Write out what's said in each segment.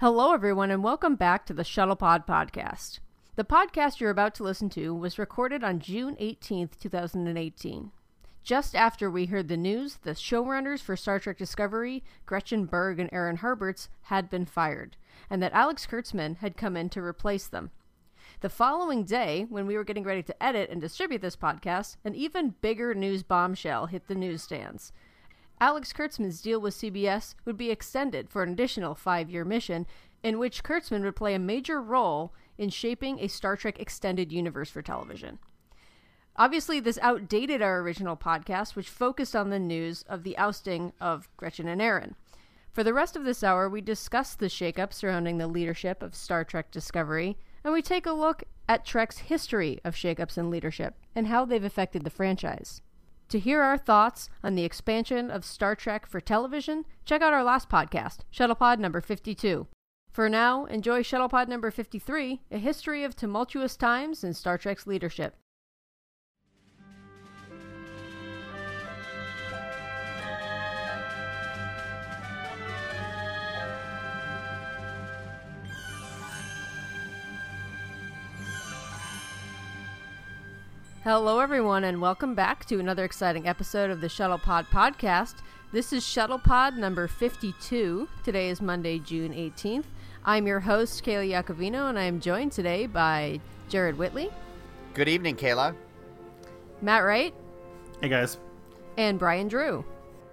Hello, everyone, and welcome back to the Shuttlepod podcast. The podcast you're about to listen to was recorded on June 18th, 2018. Just after we heard the news, the showrunners for Star Trek Discovery, Gretchen Berg and Aaron Harberts, had been fired, and that Alex Kurtzman had come in to replace them. The following day, when we were getting ready to edit and distribute this podcast, an even bigger news bombshell hit the newsstands. Alex Kurtzman's deal with CBS would be extended for an additional five year mission, in which Kurtzman would play a major role in shaping a Star Trek extended universe for television. Obviously, this outdated our original podcast, which focused on the news of the ousting of Gretchen and Aaron. For the rest of this hour, we discuss the shakeup surrounding the leadership of Star Trek Discovery, and we take a look at Trek's history of shakeups in leadership and how they've affected the franchise. To hear our thoughts on the expansion of Star Trek for television, check out our last podcast, Shuttlepod number 52. For now, enjoy Shuttlepod number 53, a history of tumultuous times in Star Trek's leadership. Hello, everyone, and welcome back to another exciting episode of the Shuttlepod podcast. This is Shuttlepod number 52. Today is Monday, June 18th. I'm your host, Kayla Iacovino, and I am joined today by Jared Whitley, Good evening, Kayla. Matt Wright, Hey guys. and Brian Drew.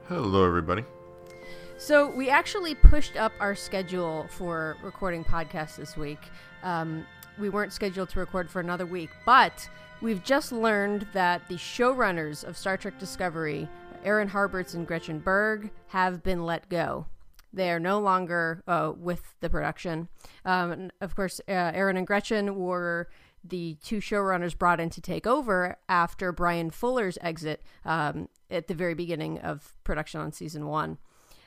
Hello, everybody. So we actually pushed up our schedule for recording podcasts this week. Um, we weren't scheduled to record for another week, but we've just learned that the showrunners of Star Trek Discovery, Aaron Harberts and Gretchen Berg, have been let go. They are no longer uh, with the production. Um, of course, uh, Aaron and Gretchen were the two showrunners brought in to take over after Bryan Fuller's exit um, at the very beginning of production on season one.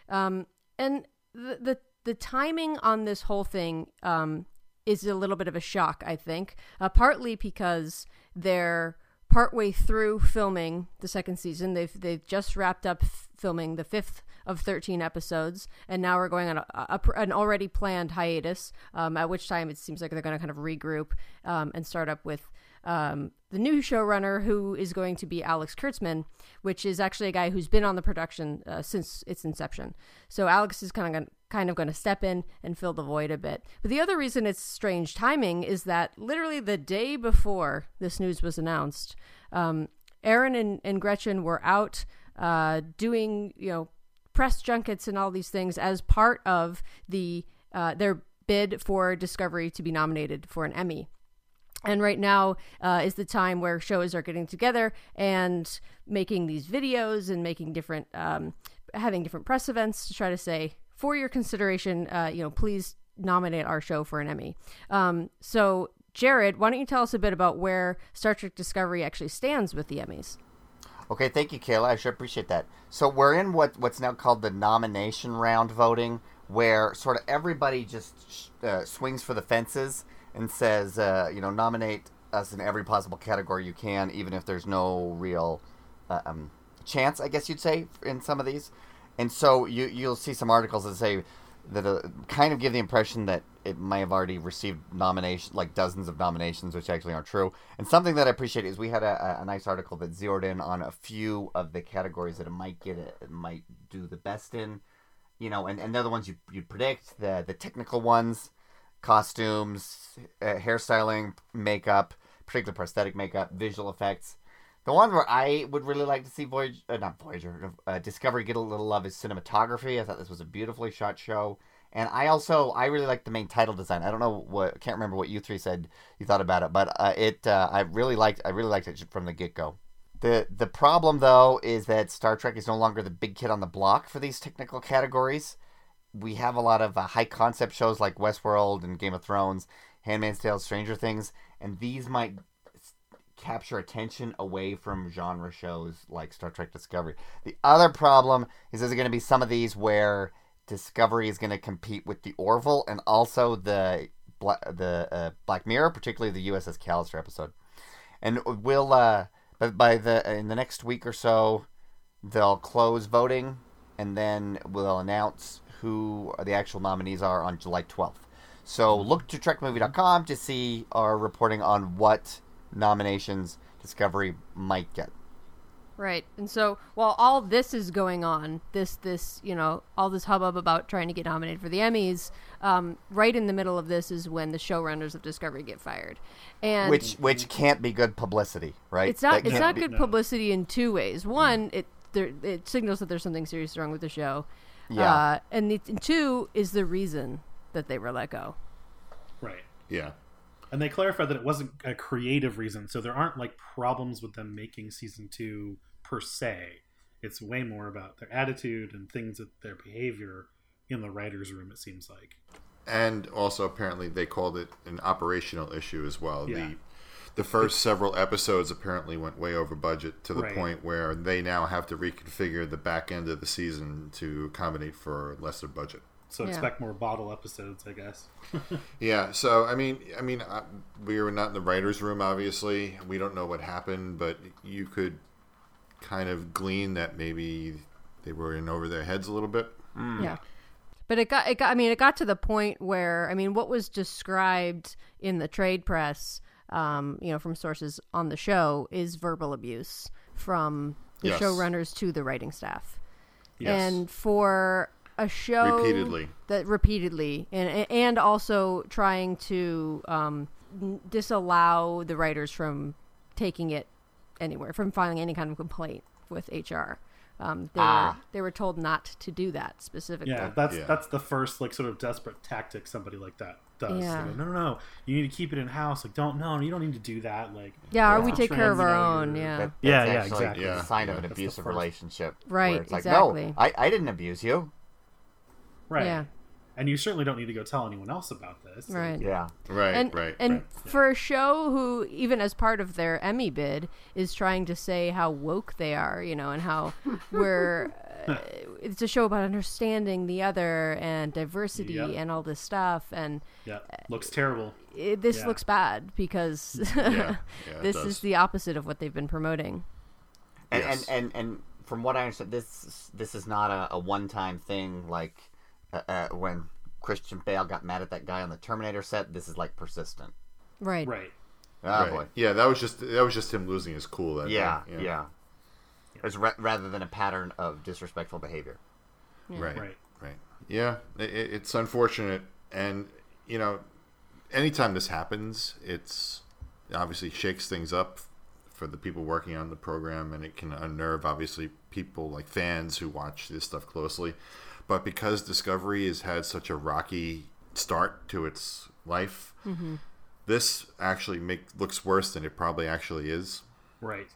Um, and the, the the timing on this whole thing um, is a little bit of a shock, I think. Uh, partly because they're partway through filming the second season. They've they've just wrapped up f- filming the fifth of thirteen episodes, and now we're going on a, a, an already planned hiatus. Um, at which time it seems like they're going to kind of regroup um, and start up with um, the new showrunner, who is going to be Alex Kurtzman, which is actually a guy who's been on the production uh, since its inception. So Alex is kind of gonna, kind of going to step in and fill the void a bit. But the other reason it's strange timing is that literally the day before this news was announced, um, Aaron and, and Gretchen were out uh, doing you know press junkets and all these things as part of the uh, their bid for Discovery to be nominated for an Emmy. And right now uh, is the time where shows are getting together and making these videos and making different, um, having different press events to try to say, for your consideration, uh, you know, please nominate our show for an Emmy. Um, so, Jared, why don't you tell us a bit about where Star Trek Discovery actually stands with the Emmys? Okay, thank you, Kayla. I sure appreciate that. So we're in what what's now called the nomination round voting, where sort of everybody just uh, swings for the fences and says, uh, you know, nominate us in every possible category you can, even if there's no real uh, um, chance, I guess you'd say, in some of these. And so you you'll see some articles that say that uh, kind of give the impression that it may have already received nomination, like dozens of nominations, which actually aren't true. And something that I appreciate is we had a, a nice article that zeroed in on a few of the categories that it might get it, it might do the best in, you know, and, and they're the ones you you predict the the technical ones, costumes, uh, hairstyling, makeup, particular prosthetic makeup, visual effects. The one where I would really like to see Voyager, uh, not Voyager, uh, Discovery get a little love is cinematography. I thought this was a beautifully shot show, and I also I really like the main title design. I don't know what, can't remember what you three said you thought about it, but uh, it uh, I really liked I really liked it from the get go. The the problem though is that Star Trek is no longer the big kid on the block for these technical categories. We have a lot of uh, high concept shows like Westworld and Game of Thrones, Handmaid's Tale, Stranger Things, and these might capture attention away from genre shows like Star Trek Discovery. The other problem is there's going to be some of these where Discovery is going to compete with the Orville and also the the uh, Black Mirror, particularly the USS Callister episode. And we'll uh, but by the in the next week or so, they'll close voting, and then we'll announce who the actual nominees are on July 12th. So look to TrekMovie.com to see our reporting on what nominations Discovery might get. Right. And so while all this is going on, this this you know all this hubbub about trying to get nominated for the Emmys, um, right in the middle of this is when the showrunners of Discovery get fired, and which which can't be good publicity, right? it's not That it's can't not be- good no. publicity in two ways. One, it there it signals that there's something serious wrong with the show. Yeah. Uh, and, the, and two is the reason that they were let go. Right. Yeah. And they clarified that it wasn't a creative reason, so there aren't like problems with them making season two per se. It's way more about their attitude and things that their behavior in the writers' room. It seems like. And also, apparently, they called it an operational issue as well. Yeah. The the first several episodes apparently went way over budget to the Right. point where they now have to reconfigure the back end of the season to accommodate for lesser budget. So Yeah. expect more bottle episodes, I guess. Yeah, so I mean, I mean, uh, we were not in the writers' room. Obviously, we don't know what happened, but you could kind of glean that maybe they were in over their heads a little bit. Yeah. But it got it got I mean it got to the point where I mean what was described in the trade press um, you know from sources on the show is verbal abuse from the Yes. showrunners to the writing staff. Yes. And for a show Repeatedly. that repeatedly and and also trying to um, disallow the writers from taking it anywhere from filing any kind of complaint with HR. Um, they, Ah. were, they were told not to do that specifically. Yeah, that's Yeah. that's the first like sort of desperate tactic somebody like that does. Yeah. They go, no, no, no, you need to keep it in house. Like, don't no, you don't need to do that. Like, Yeah, or we take care of our own. you're- Yeah, That, Yeah, that's yeah, actually exactly. a sign of an That's abusive relationship. Right, Where it's like, exactly. no, I, I didn't abuse you. right. Yeah. And you certainly don't need to go tell anyone else about this. Like, right. Yeah. Right, And right, and right. for a show who, even as part of their Emmy bid, is trying to say how woke they are, you know, and how we're. Uh, it's a show about understanding the other and diversity Yep. and all this stuff, and yeah, looks terrible. it, this Yeah. looks bad because Yeah, yeah, this is the opposite of what they've been promoting. And, Yes. and, and and from what I understand, this this is not a, a one time thing. Like uh, uh, when Christian Bale got mad at that guy on the Terminator set, this is like persistent. Right. Right. Oh Right. boy. Yeah, that was just that was just him losing his cool. That Yeah, day. yeah. It's ra- rather than a pattern of disrespectful behavior. Right, Right. right, Yeah, it, it- it's unfortunate, and you know, anytime this happens, it's obviously shakes things up for the people working on the program, and it can unnerve obviously people like fans who watch this stuff closely. But because Discovery has had such a rocky start to its life, mm-hmm. this actually make looks worse than it probably actually is. Right.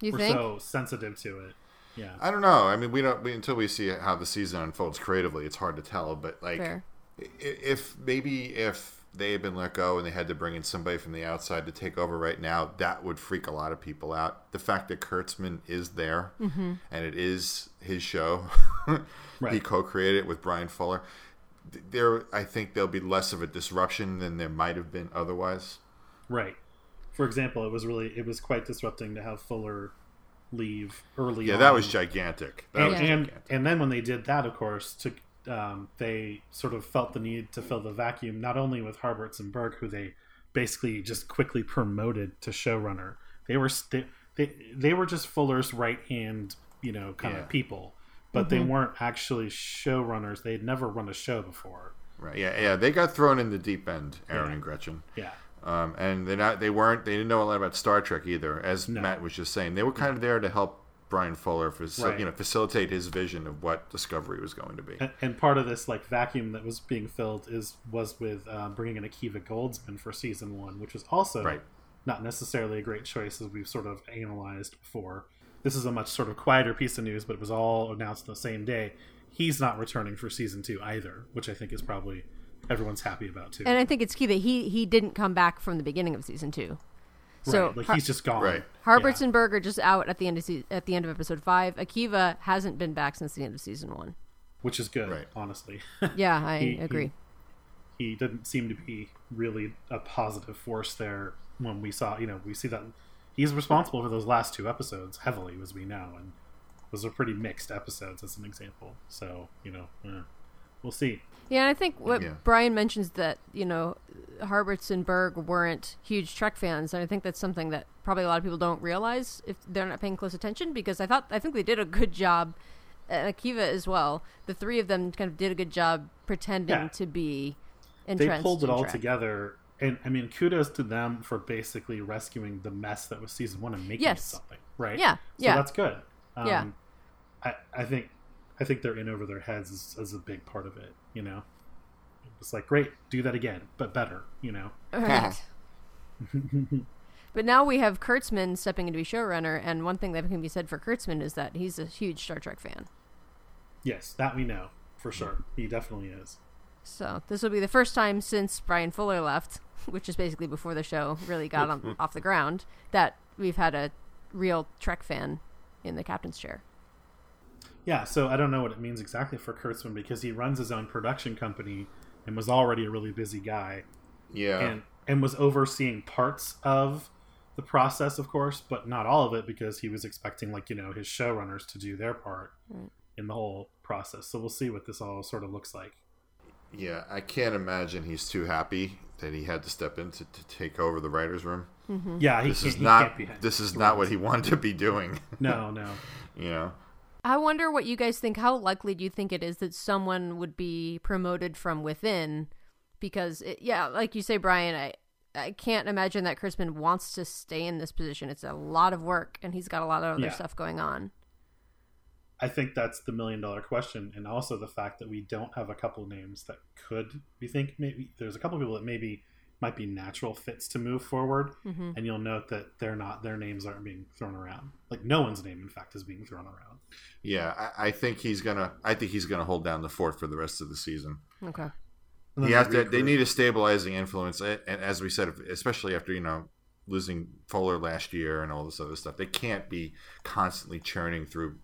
You We're think? so sensitive to it. Yeah. I don't know. I mean, we don't we, until we see how the season unfolds creatively. It's hard to tell. But like, Fair. if maybe if they had been let go and they had to bring in somebody from the outside to take over right now, that would freak a lot of people out. The fact that Kurtzman is there mm-hmm. and it is his show, he co-created it with Bryan Fuller. There, I think there'll be less of a disruption than there might have been otherwise. Right. For example, it was really it was quite disrupting to have Fuller leave early. Yeah, on. that was gigantic. That and, was and gigantic. and then when they did that, of course, to um, they sort of felt the need to fill the vacuum not only with Harberts and Berg, who they basically just quickly promoted to showrunner. They were st- they they were just Fuller's right hand, you know, kind Yeah. of people, but they weren't actually showrunners. They had never run a show before. Right. Yeah, yeah. They got thrown in the deep end, Aaron Yeah. and Gretchen. Yeah, Um, and they not they weren't they didn't know a lot about Star Trek either. As No. Matt was just saying, they were kind of there to help Bryan Fuller faci- Right. you know facilitate his vision of what Discovery was going to be. and, and part of this like vacuum that was being filled is was with um, bringing in Akiva Goldsman for season one, which was also Right. not necessarily a great choice as we've sort of analyzed before. This is a much sort of quieter piece of news, but it was all announced the same day. He's not returning for season two either, which I think is probably everyone's happy about too. And I think it's key that he he didn't come back from the beginning of season two. So right. like Har- he's just gone. Right. Harberts Yeah. and Berg are just out at the end of se- at the end of episode five. Akiva hasn't been back since the end of season one. which is good, Right. honestly. Yeah, I He- he- agree. he didn't seem to be really a positive force there when we saw you know we see that he's responsible for those last two episodes heavily as we know and those are pretty mixed episodes as an example so you know eh. We'll see. Yeah, and I think what Yeah. Brian mentions that you know Harberts and Berg weren't huge Trek fans, and I think that's something that probably a lot of people don't realize if they're not paying close attention. Because I thought I think they did a good job, and Akiva as well. The three of them kind of did a good job pretending Yeah. to be They pulled it all Trek. together, and I mean, kudos to them for basically rescuing the mess that was season one and making Yes. it something, right? Yeah, so yeah. that's good. Um, Yeah. I, I think I think they're in over their heads is, is a big part of it. You know, it's like great, do that again, but better. You know, Right. but now we have Kurtzman stepping in to be showrunner, and one thing that can be said for Kurtzman is that he's a huge Star Trek fan. yes, that we know for sure. He definitely is. So this will be the first time since Bryan Fuller left, which is basically before the show really got on, off the ground, that we've had a real Trek fan in the captain's chair. Yeah, so I don't know what it means exactly for Kurtzman because he runs his own production company and was already a really busy guy. Yeah. and and was overseeing parts of the process, of course, but not all of it because he was expecting like you know his showrunners to do their part Right. in the whole process. So we'll see what this all sort of looks like. Yeah, I can't imagine he's too happy that he had to step in to, to take over the writers' room. Mm-hmm. Yeah, he, This can't, is he not. can't be. This is not what he wanted to be doing. no, no. you know. I wonder what you guys think. How likely do you think it is that someone would be promoted from within? Because, it, yeah, like you say, Brian, I, I can't imagine that Kurtzman wants to stay in this position. It's a lot of work, and he's got a lot of other Yeah. stuff going on. I think that's the million dollar question, and also the fact that we don't have a couple names that could. We think maybe there's a couple people that maybe might be natural fits to move forward, hmm and you'll note that they're not. Their names aren't being thrown around. Like no one's name, in fact, is being thrown around. Yeah, I, I think he's gonna. I think he's gonna hold down the fort for the rest of the season. Okay. And then You have to. They need a stabilizing influence, and and as we said, especially after you know losing Fuller last year and all this other stuff, they can't be constantly churning through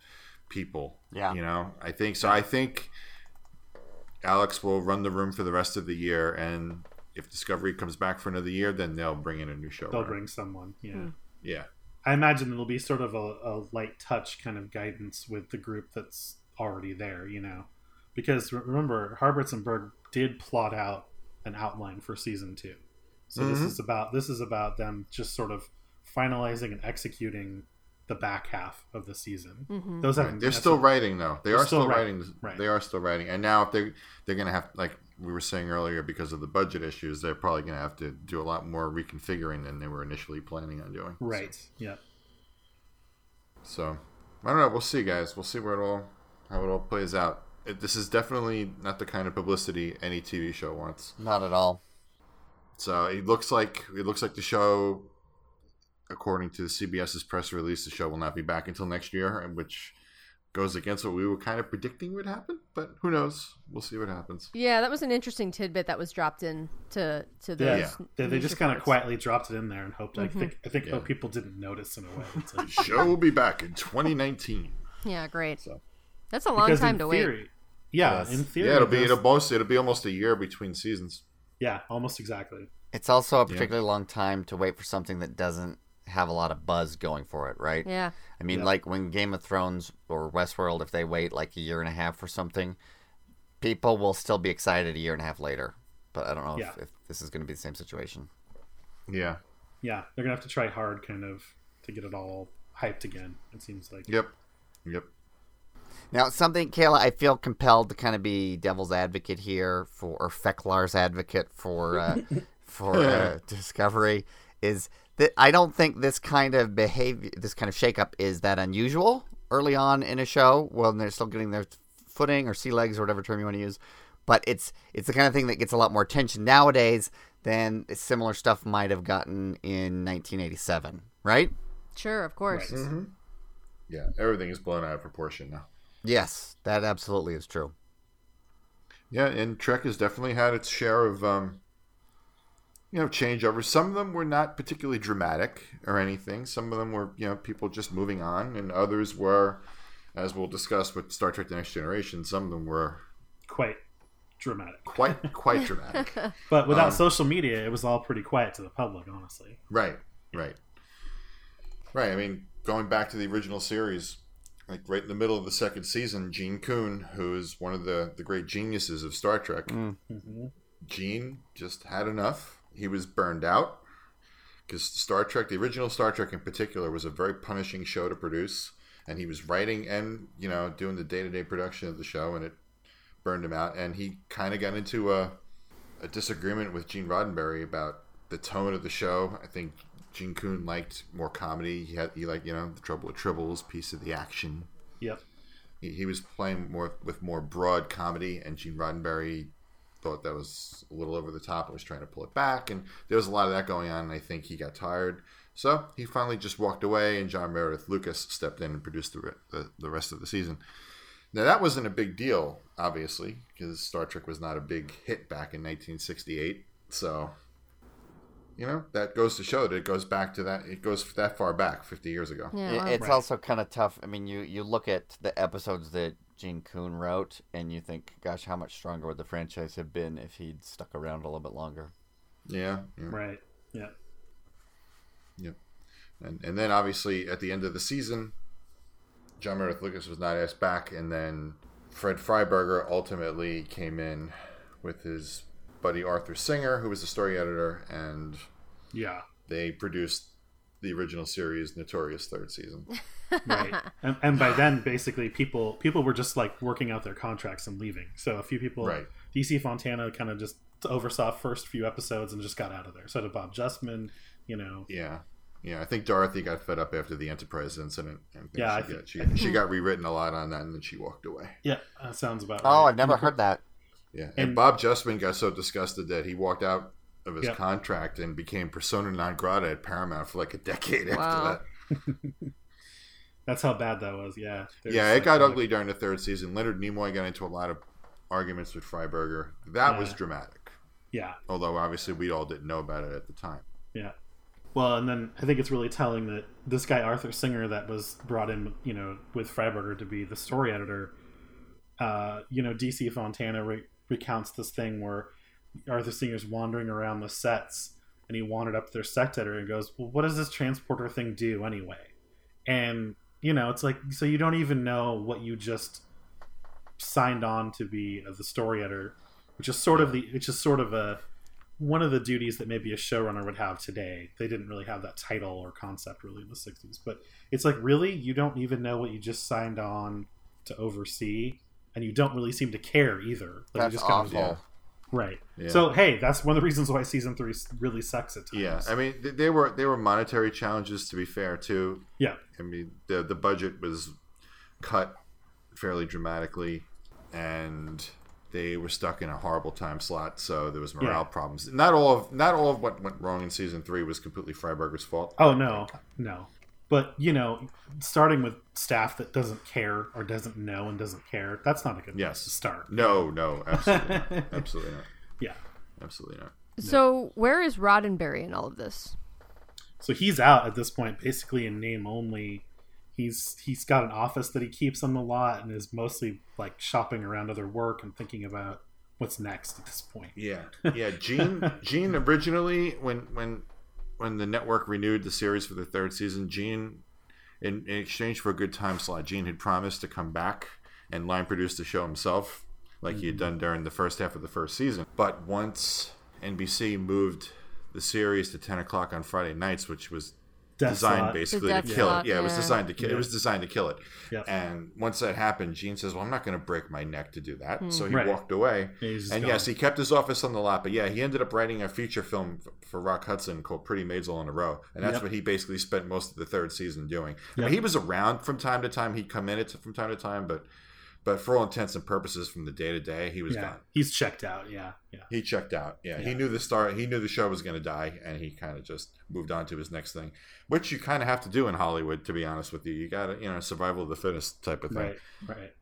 people. Yeah. you know. I think so. I think Alex will run the room for the rest of the year, and if Discovery comes back for another year, then they'll bring in a new show. they'll bring someone. Yeah. Hmm. Yeah, I imagine it'll be sort of a, a light touch kind of guidance with the group that's already there, you know. Because remember, Harberts and Berg did plot out an outline for season two. So this Mhm. is about this is about them just sort of finalizing and executing the back half of the season. hmm Those Right. haven't They're still writing though. They They're still still writing. writing. Right. They are still writing. And now if they they're gonna have like we were saying earlier because of the budget issues, they're probably gonna have to do a lot more reconfiguring than they were initially planning on doing. Right. Yeah. So I don't know. We'll see, guys. We'll see where it all how it all plays out. It, this is definitely not the kind of publicity any TV show wants. Not at all. So it looks like it looks like the show, according to CBS's press release, the show will not be back until next year, which goes against what we were kind of predicting would happen. But who knows? We'll see what happens. Yeah, that was an interesting tidbit that was dropped in to to the Yeah. They, they just kind of quietly dropped it in there and hoped. I Mhm. think. I think Yeah. people didn't notice in a way. It's like- show will be back in 2019. Yeah, great. So- That's a long because time in to wait. Yeah, Yes. in theory. Yeah, it'll be those- it'll most it'll be almost a year between seasons. Yeah, almost exactly. It's also a Yeah. particularly long time to wait for something that doesn't have a lot of buzz going for it, right? Yeah. I mean, Yeah. like when Game of Thrones or Westworld, if they wait like a year and a half for something, people will still be excited a year and a half later. But I don't know Yeah. if, if this is going to be the same situation. Yeah. Yeah, they're gonna have to try hard, kind of, to get it all hyped again. It seems like. Yep. Yep. Now, something, Kayla, I feel compelled to kind of be devil's advocate here for, or Feklar's advocate for, uh, for uh, Discovery, is that I don't think this kind of behavior, this kind of shakeup is that unusual early on in a show when they're still getting their footing or sea legs or whatever term you want to use. But it's it's the kind of thing that gets a lot more attention nowadays than similar stuff might have gotten in 1987, right? Sure, of course. Right. Mm-hmm. Yeah. Everything is blown out of proportion now. Yes, that absolutely is true. Yeah, and Trek has definitely had its share of, um, you know, changeovers. Some of them were not particularly dramatic or anything. Some of them were, you know, people just moving on, and others were, as we'll discuss with Star Trek: The Next Generation, some of them were Quite dramatic. quite quite dramatic. But without Um, social media, it was all pretty quiet to the public, honestly. Right, right, right. I mean, going back to the original series, like right in the middle of the second season, Gene Coon, who is one of the the great geniuses of Star Trek, Mm-hmm. Gene just had enough. He was burned out because Star Trek, the original Star Trek in particular, was a very punishing show to produce, and he was writing and you know doing the day to day production of the show, and it burned him out. And he kind of got into a a disagreement with Gene Roddenberry about the tone of the show. I think Gene Coon liked more comedy. He had he liked you know the Trouble with Tribbles, piece of the action. Yep. He, he was playing more with more broad comedy, and Gene Roddenberry thought that was a little over the top and was trying to pull it back. And there was a lot of that going on, and I think he got tired. So he finally just walked away, and John Meredith Lucas stepped in and produced the, the, the rest of the season. Now, that wasn't a big deal, obviously, because Star Trek was not a big hit back in 1968. So, you know, that goes to show that it goes back to that, it goes that far back, 50 years ago. Yeah, It- it's Right. also kind of tough. I mean, you you look at the episodes that Gene Coon wrote, and you think, gosh, how much stronger would the franchise have been if he'd stuck around a little bit longer? Yeah. yeah. Right. Yeah. Yep. And, and then obviously at the end of the season, John Meredith Lucas was not asked back, and then Fred Freiberger ultimately came in with his buddy Arthur Singer, who was the story editor, and Yeah. they produced the original series Notorious third season. Right. and, and by then, basically, people people were just like working out their contracts and leaving. So a few people, Right. DC Fontana, kind of just oversaw first few episodes and just got out of there. So did Bob Justman. You know. Yeah. Yeah, I think Dorothy got fed up after the Enterprise incident. I think Yeah, I she, think- got, she, she got rewritten a lot on that, and then she walked away. Yeah. That sounds about. Oh. I've never heard that. Yeah, and, And- Bob Justman got so disgusted that he walked out of his Yep. contract and became persona non grata at Paramount for like a decade Wow. after that. That's how bad that was. Yeah. Yeah, it like, got like- ugly during the third season. Leonard Nimoy got into a lot of arguments with Freiberger. That was dramatic. Yeah. Although obviously we all didn't know about it at the time. Yeah. Well, and then I think it's really telling that this guy Arthur Singer that was brought in, you know, with Freiberger to be the story editor. Uh, you know, DC Fontana re- recounts this thing where Arthur Singer's wandering around the sets, and he wandered up to their set editor and goes, "Well, what does this transporter thing do anyway?" And you know, it's like so you don't even know what you just signed on to be uh, the story editor, which is sort of the which is sort of a one of the duties that maybe a showrunner would have today. They didn't really have that title or concept really in the 60s. But it's like, really? You don't even know what you just signed on to oversee? And you don't really seem to care either. Like, you That's just kind of- awful. Right. Yeah. So, hey, that's one of the reasons why season three really sucks at times. Yeah, I mean, th- they were they were monetary challenges to be fair too. yeah. I mean, the the budget was cut fairly dramatically, and they were stuck in a horrible time slot. So there was morale Yeah. problems. Not all of not all of what went wrong in season three was completely Freiberger's fault. Oh, no. No. But, you know, starting with staff that doesn't care or doesn't know and doesn't care, that's not a good Yes. place to start. No, no, absolutely, not. absolutely not, Yeah. absolutely not. So where is Roddenberry in all of this? So he's out at this point, basically in name only. He's he's got an office that he keeps on the lot and is mostly like shopping around other work and thinking about what's next at this point. Yeah, yeah. Gene, Gene originally when when when the network renewed the series for the third season, Gene, in, in exchange for a good time slot, Gene had promised to come back and line produce the show himself, like he had mm-hmm. done during the first half of the first season. But once NBC moved the series to ten o'clock on Friday nights, which was Death designed slot. basically to kill slot, it. Yeah, it was designed to kill. Yeah. It was designed to kill it. Yep. And once that happened, Gene says, "Well, I'm not going to break my neck to do that." So he hmm. Right. walked away. Yeah, he's and gone. yes, he kept his office on the lot. But yeah, he ended up writing a feature film for Rock Hudson called "Pretty Maids All in a Row," and that's Yep. what he basically spent most of the third season doing. I mean, he was around from time to time. He'd come in it from time to time, but but for all intents and purposes, from the day to day, he was yeah, gone. he's checked out. Yeah, yeah, He checked out. Yeah, he knew the star. He knew the show was going to die, and he kind of just moved on to his next thing, which you kind of have to do in Hollywood, to be honest with you. You got to, you know, survival of the fittest type of thing. right, right.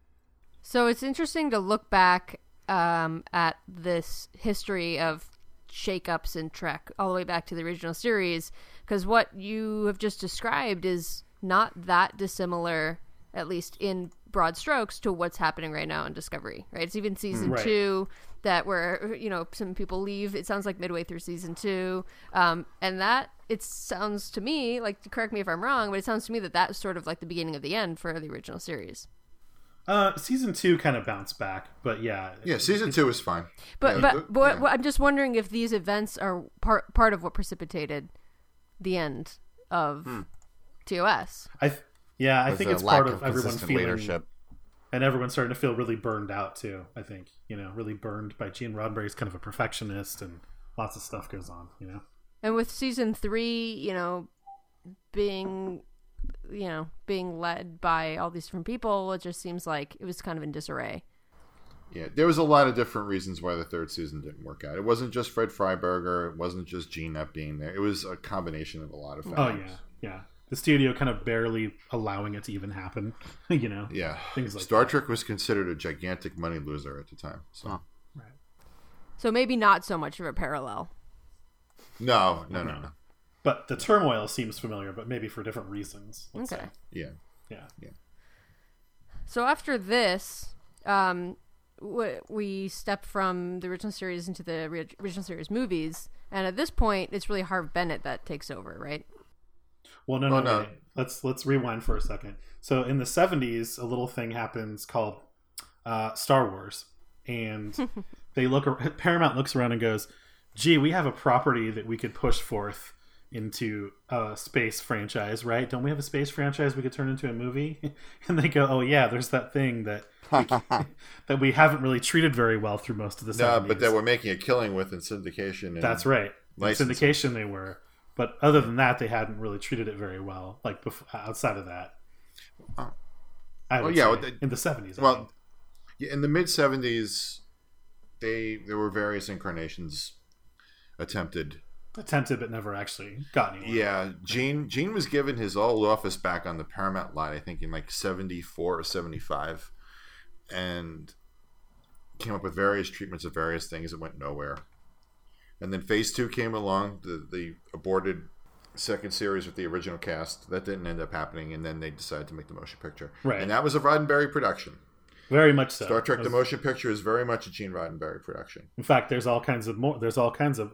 So it's interesting to look back um, at this history of shakeups in Trek all the way back to the original series, because what you have just described is not that dissimilar, at least in broad strokes, to what's happening right now in Discovery. Right? It's even season Right. two. that where you know some people leave. It sounds like midway through season two, um, and that it sounds to me like correct me if I'm wrong, but it sounds to me that that's sort of like the beginning of the end for the original series. Uh, season two kind of bounced back, but yeah, Yeah, season two was fine. But Yeah, but, but yeah. what- I'm just wondering if these events are part part of what precipitated the end of Hmm. TOS. I th- yeah, I think it's part of, everyone consistent feeling leadership. and everyone's starting to feel really burned out too. I think you know, really burned by Gene Roddenberry's kind of a perfectionist, and lots of stuff goes on. You know, And with season three, you know, being you know being led by all these different people, it just seems like it was kind of in disarray. Yeah, there was a lot of different reasons why the third season didn't work out. It wasn't just Fred Freiberger. It wasn't just Gene not being there. It was a combination of a lot of factors. oh yeah, yeah, the studio kind of barely allowing it to even happen. you know, Yeah. Things like Star Trek was considered a gigantic money loser at the time. So Huh. right. So maybe not so much of a parallel. no, no, no, no. But the turmoil seems familiar, but maybe for different reasons. let's Okay. say. Yeah. Yeah. So after this, um, we step from the original series into the original series movies, and at this point, it's really Harv Bennett that takes over, right? Well, no, no, Oh, no. wait. Let's let's rewind for a second. So in the '70s, a little thing happens called uh, Star Wars, and they look. Paramount looks around and goes, "Gee, we have a property that we could push forth into a space franchise, right? Don't we have a space franchise we could turn into a movie?" And they go, "Oh yeah, there's that thing that we, that we haven't really treated very well through most of the No, 70s." but that we're making a killing with in syndication. And That's right. In syndication they were, but other than that, they hadn't really treated it very well. Like bef- outside of that, Oh. I would yeah, well, they- in the seventies. Well, yeah, in the mid '70s, they there were various incarnations attempted. attempted but never actually got anywhere. Yeah, Gene Gene was given his old office back on the Paramount lot, I think in like '74 or '75, and came up with various treatments of various things that went nowhere. And then Phase Two came along, the the aborted second series with the original cast that didn't end up happening, and then they decided to make the motion picture. Right. and that was a Roddenberry production. very much so. Star Trek: It The Motion Picture is very much a Gene Roddenberry production. In fact, there's all kinds of more. There's all kinds of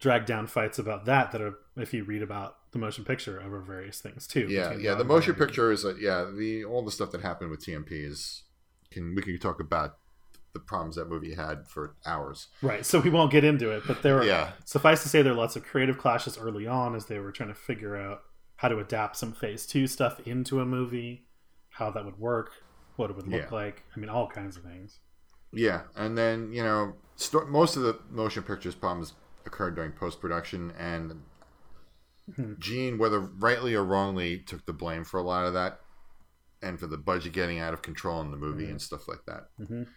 drag down fights about that that are if you read about the motion picture over various things too. Yeah, yeah. The motion picture is, uh, yeah, the all the stuff that happened with TMP is can we can talk about the problems that movie had for hours. Right. So we won't get into it, but there are Yeah. suffice to say there are lots of creative clashes early on as they were trying to figure out how to adapt some phase two stuff into a movie, how that would work, what it would look Yeah. like. I mean, all kinds of things. Yeah, and then you know, sto- most of the motion pictures problems occurred during post production, and Gene, whether rightly or wrongly, took the blame for a lot of that, and for the budget getting out of control in the movie and stuff like that. Mhm.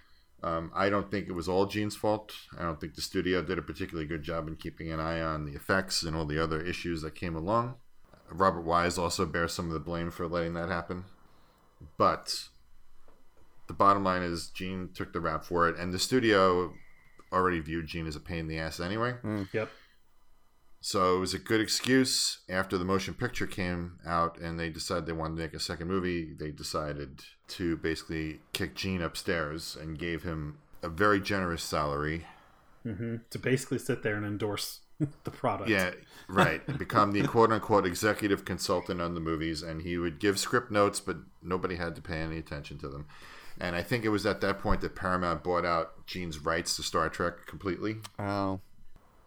Um, I don't think it was all Gene's fault. I don't think the studio did a particularly good job in keeping an eye on the effects and all the other issues that came along. Robert Wise also bears some of the blame for letting that happen. But the bottom line is Gene took the rap for it, and the studio already viewed Gene as a pain in the ass anyway. Yep. So it was a good excuse. After the motion picture came out and they decided they wanted to make a second movie, they decided to basically kick Gene upstairs and gave him a very generous salary. hmm To basically sit there and endorse the product. Yeah, right. Become the quote unquote executive consultant on the movies, and he would give script notes, but nobody had to pay any attention to them. And I think it was at that point that Paramount bought out Gene's rights to Star Trek completely. Oh,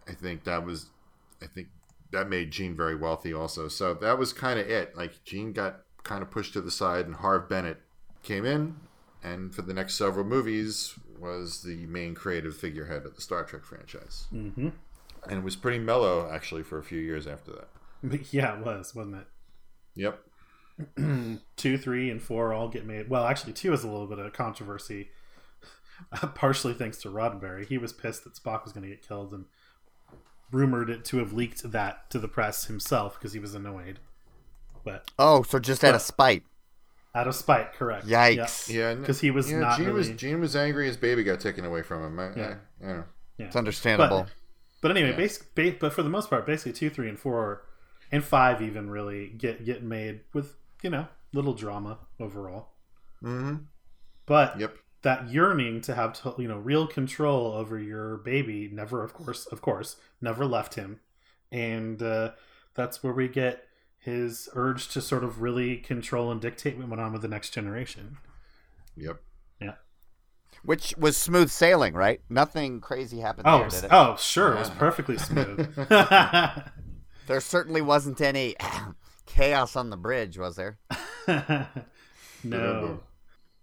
I think that was, I think that made Gene very wealthy also. So that was kind of it. Like Gene got kind of pushed to the side, and Harv Bennett came in, and for the next several movies was the main creative figurehead of the Star Trek franchise. hmm And it was pretty mellow actually for a few years after that. Yeah, it was, wasn't it? Yep. two, three, and four all get made. Well, actually, two is a little bit of a controversy, partially thanks to Roddenberry. He was pissed that Spock was going to get killed and rumored it to have leaked that to the press himself because he was annoyed. But oh, so just out of spite. out of spite, correct? Yikes. Yeah, because he was yeah, not Gene really. was Gene was angry his baby got taken away from him. I, Yeah. I, I don't yeah. It's understandable. But anyway, Yeah. basic, ba- but for the most part, basically two, three, and four, and five even really get get made with you know little drama overall. Mm-hmm. But Yep. That yearning to have to, you know real control over your baby never of course of course never left him and uh, that's where we get his urge to sort of really control and dictate what went on with the next generation Yep. yeah Which was smooth sailing, right? Nothing crazy happened oh there, did it? oh sure it was perfectly smooth There certainly wasn't any chaos on the bridge, was there? no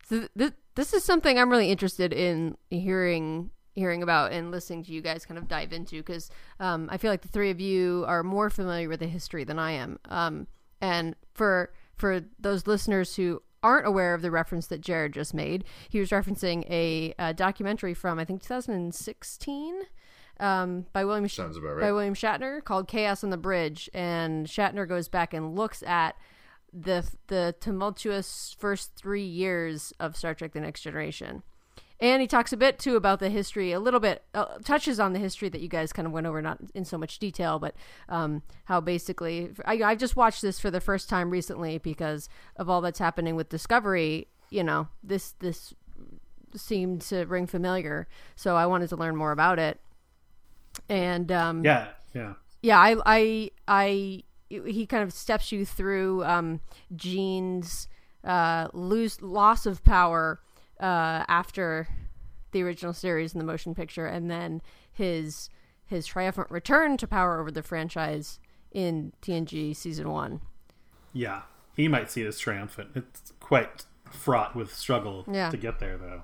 So th- this is something I'm really interested in hearing hearing about and listening to you guys kind of dive into because um, I feel like the three of you are more familiar with the history than I am. Um, and for for those listeners who aren't aware of the reference that Jared just made, he was referencing a, a documentary from I think 2016 um, by William Sh- Sounds about by. William Shatner called Chaos on the Bridge, and Shatner goes back and looks at the the tumultuous first three years of Star Trek: The Next Generation, and he talks a bit too about the history, a little bit uh, touches on the history that you guys kind of went over, not in so much detail, but um, how basically I, I've just watched this for the first time recently because of all that's happening with Discovery. You know, this this seemed to ring familiar, so I wanted to learn more about it. And um, yeah yeah yeah i i i he kind of steps you through um gene's uh lose loss of power uh after the original series in the motion picture and then his his triumphant return to power over the franchise in tng season one Yeah, he might see it as triumphant. It's quite fraught with struggle Yeah. to get there, though.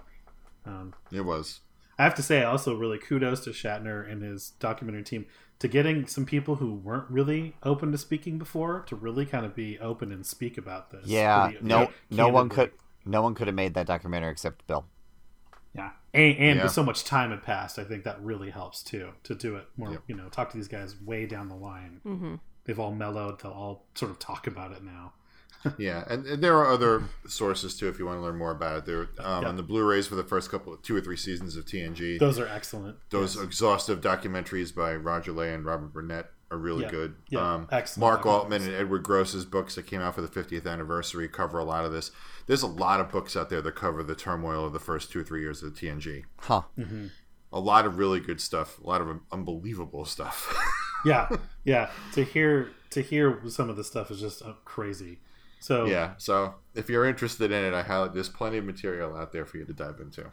Um, It was. I have to say, also, really kudos to Shatner and his documentary team to getting some people who weren't really open to speaking before to really kind of be open and speak about this. Yeah, pretty- no, no one could, no one could have made that documentary except Bill. Yeah, and, and Yeah. so much time had passed, I think that really helps too to do it more. Yep. You know, talk to these guys way down the line. mm-hmm. They've all mellowed. They'll all sort of talk about it now. Yeah, and, and there are other sources too if you want to learn more about it. There, um, Yeah. on the Blu-rays for the first couple, of two or three seasons of TNG. Those are excellent. Those Yes. exhaustive documentaries by Roger Lay and Robert Burnett are really Yeah. good. Yeah, Um, excellent Mark Altman documentaries. and Edward Gross's books that came out for the 50th anniversary cover a lot of this. There's a lot of books out there that cover the turmoil of the first two or three years of the TNG. Huh. A lot of really good stuff. A lot of unbelievable stuff. yeah yeah to hear to hear some of this stuff is just uh, crazy so yeah. So if you're interested in it, I highlight. There's plenty of material out there for you to dive into.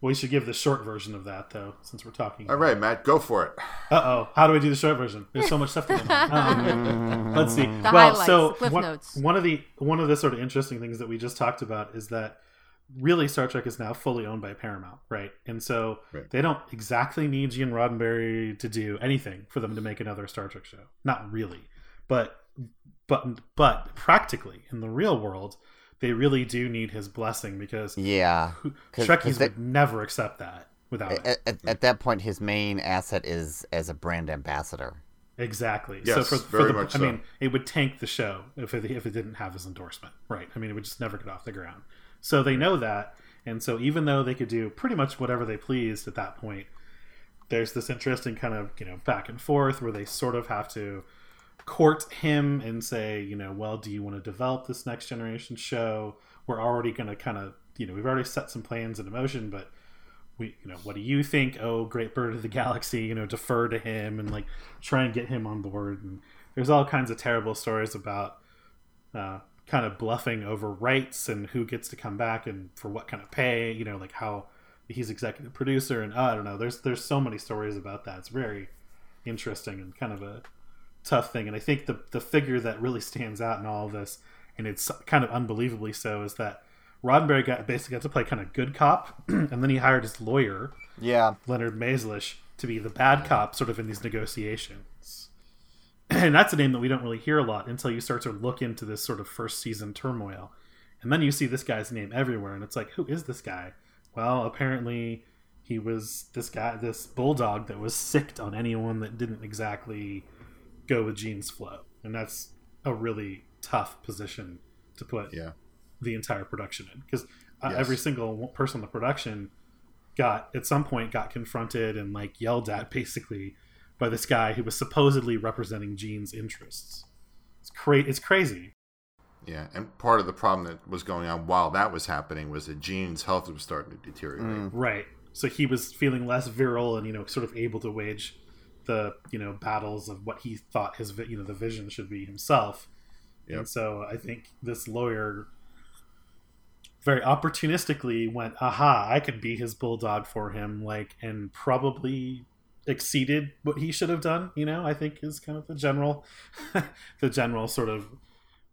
we should give the short version of that though since we're talking All right, Matt, go for it. uh-oh how do i do the short version there's so much stuff to do um, let's see The well highlights, so one, Notes. one of the one of the sort of interesting things that we just talked about is that really Star Trek is now fully owned by Paramount, right? And so Right. they don't exactly need Gene Roddenberry to do anything for them to make another Star Trek show. Not really, but but but practically in the real world, they really do need his blessing because Yeah. who- 'Cause- Trekkies 'cause they- would never accept that without it. At, at, at that point, his main asset is as a brand ambassador. Exactly. Yes, so for, for very the, much I so. mean, it would tank the show if it, if it didn't have his endorsement, right? I mean, it would just never get off the ground. So they know that, and so even though they could do pretty much whatever they pleased at that point, there's this interesting kind of you know back and forth where they sort of have to court him and say, you know, well, do you want to develop this next generation show? We're already going to kind of, you know, we've already set some plans in motion, but we, you know, what do you think? Oh, Great Bird of the Galaxy, you know, defer to him and like try and get him on board. And there's all kinds of terrible stories about uh, kind of bluffing over rights and who gets to come back and for what kind of pay, you know, like how he's executive producer and oh, I don't know. There's there's so many stories about that. It's very interesting and kind of a tough thing. And I think the the figure that really stands out in all of this, and it's kind of unbelievably so, is that Roddenberry got basically got to play kind of good cop, and then he hired his lawyer Yeah. Leonard Maizlish to be the bad cop, sort of in these negotiations. And that's a name that we don't really hear a lot until you start to look into this sort of first season turmoil, and then you see this guy's name everywhere, and it's like, who is this guy? Well, apparently he was this guy, this bulldog that was sicked on anyone that didn't exactly go with Gene's flow, and that's a really tough position to put Yeah. the entire production in because uh, Yes. every single person in the production got at some point got confronted and like yelled at basically by this guy who was supposedly representing Gene's interests. It's cra- It's crazy. Yeah, and part of the problem that was going on while that was happening was that Gene's health was starting to deteriorate. Right. So he was feeling less virile and you know sort of able to wage the you know battles of what he thought his you know the vision should be himself. Yep. And so I think this lawyer very opportunistically went, "Aha! I could be his bulldog for him," like, and probably exceeded what he should have done. You know, I think is kind of the general, the general sort of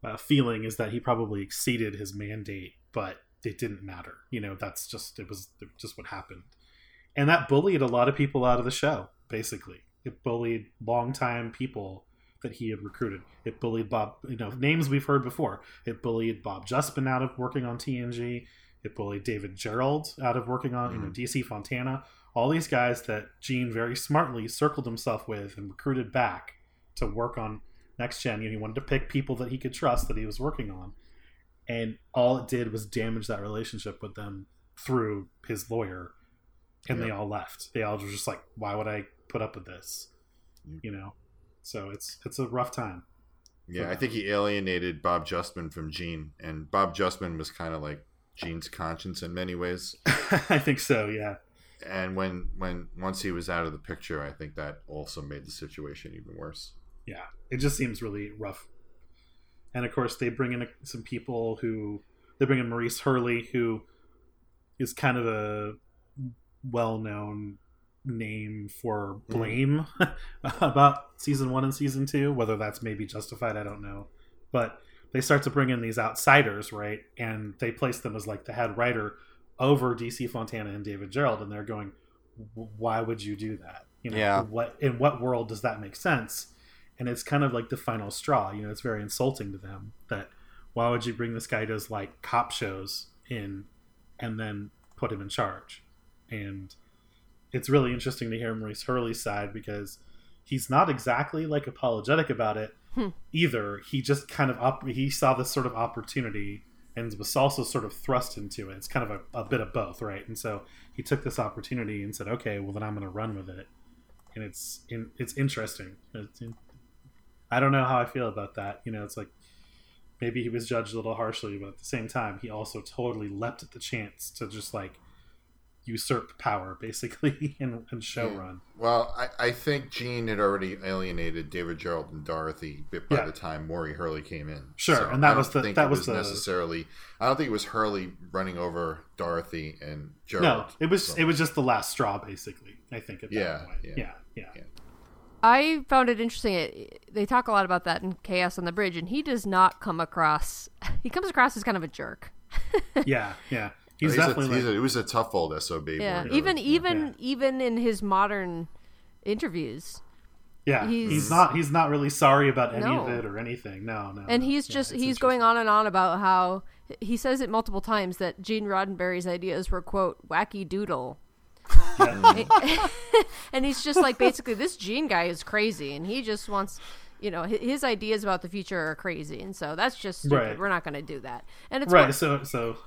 uh, feeling is that he probably exceeded his mandate, but it didn't matter. You know, that's just it was just what happened, and that bullied a lot of people out of the show. Basically, it bullied longtime people that he had recruited. It bullied Bob, you know, names we've heard before. It bullied Bob Justman out of working on TNG. It bullied David Gerrold out of working on, you know, mm-hmm. DC Fontana. All these guys that Gene very smartly circled himself with and recruited back to work on next gen. You know, he wanted to pick people that he could trust that he was working on, and all it did was damage that relationship with them through his lawyer. And they all left. They all were just like, "Why would I put up with this?" You know. So it's it's a rough time. Yeah, I think he alienated Bob Justman from Gene, and Bob Justman was kind of like Gene's conscience in many ways. I think so. Yeah. And when when once he was out of the picture, I think that also made the situation even worse. Yeah. It just seems really rough. And of course, they bring in some people who they bring in Maurice Hurley, who is kind of a well-known name for hmm. blame about season one and season two. Whether that's maybe justified, I don't know. But they start to bring in these outsiders, right? And they place them as like the head writer over DC Fontana and David Gerrold, and they're going, "Why would you do that? You know, Yeah. what in what world does that make sense?" And it's kind of like the final straw. You know, it's very insulting to them that why would you bring this guy to his like cop shows in, and then put him in charge? And it's really interesting to hear Maurice Hurley's side because he's not exactly like apologetic about it Hmm. either. He just kind of up he saw this sort of opportunity and was also sort of thrust into it. It's kind of a, a bit of both, right? And so he took this opportunity and said, "Okay, well then I'm going to run with it." And it's in, it's interesting. It's in, I don't know how I feel about that. You know, it's like maybe he was judged a little harshly, but at the same time, he also totally leapt at the chance to just like usurp power, basically, and, and show Yeah. run. Well, I, I think Gene had already alienated David Gerrold and Dorothy by Yeah. the time Maury Hurley came in. Sure, and that was the- think that it was was the- necessarily. I don't think it was Hurley running over Dorothy and Gerrold. No, it was So- it was just the last straw, basically. I think at that Yeah, point. yeah. yeah, yeah. Yeah. I found it interesting. It, they talk a lot about that in Chaos on the Bridge, and he does not come across. He comes across as kind of a jerk. yeah, yeah. He's, He's, definitely a, he's a, it was a tough old sob. Yeah, even even Yeah. even in his modern interviews, yeah. he's- He's, not he's not really sorry about any No. of it or anything. No, no. and no. he's Yeah, just it's he's going on and on about how he says it multiple times that Gene Roddenberry's ideas were quote wacky doodle. and he's just like basically this Gene guy is crazy, and he just wants. You know, his ideas about the future are crazy, and so that's just stupid. Right. We're not going to do that. And it's Right, one, so so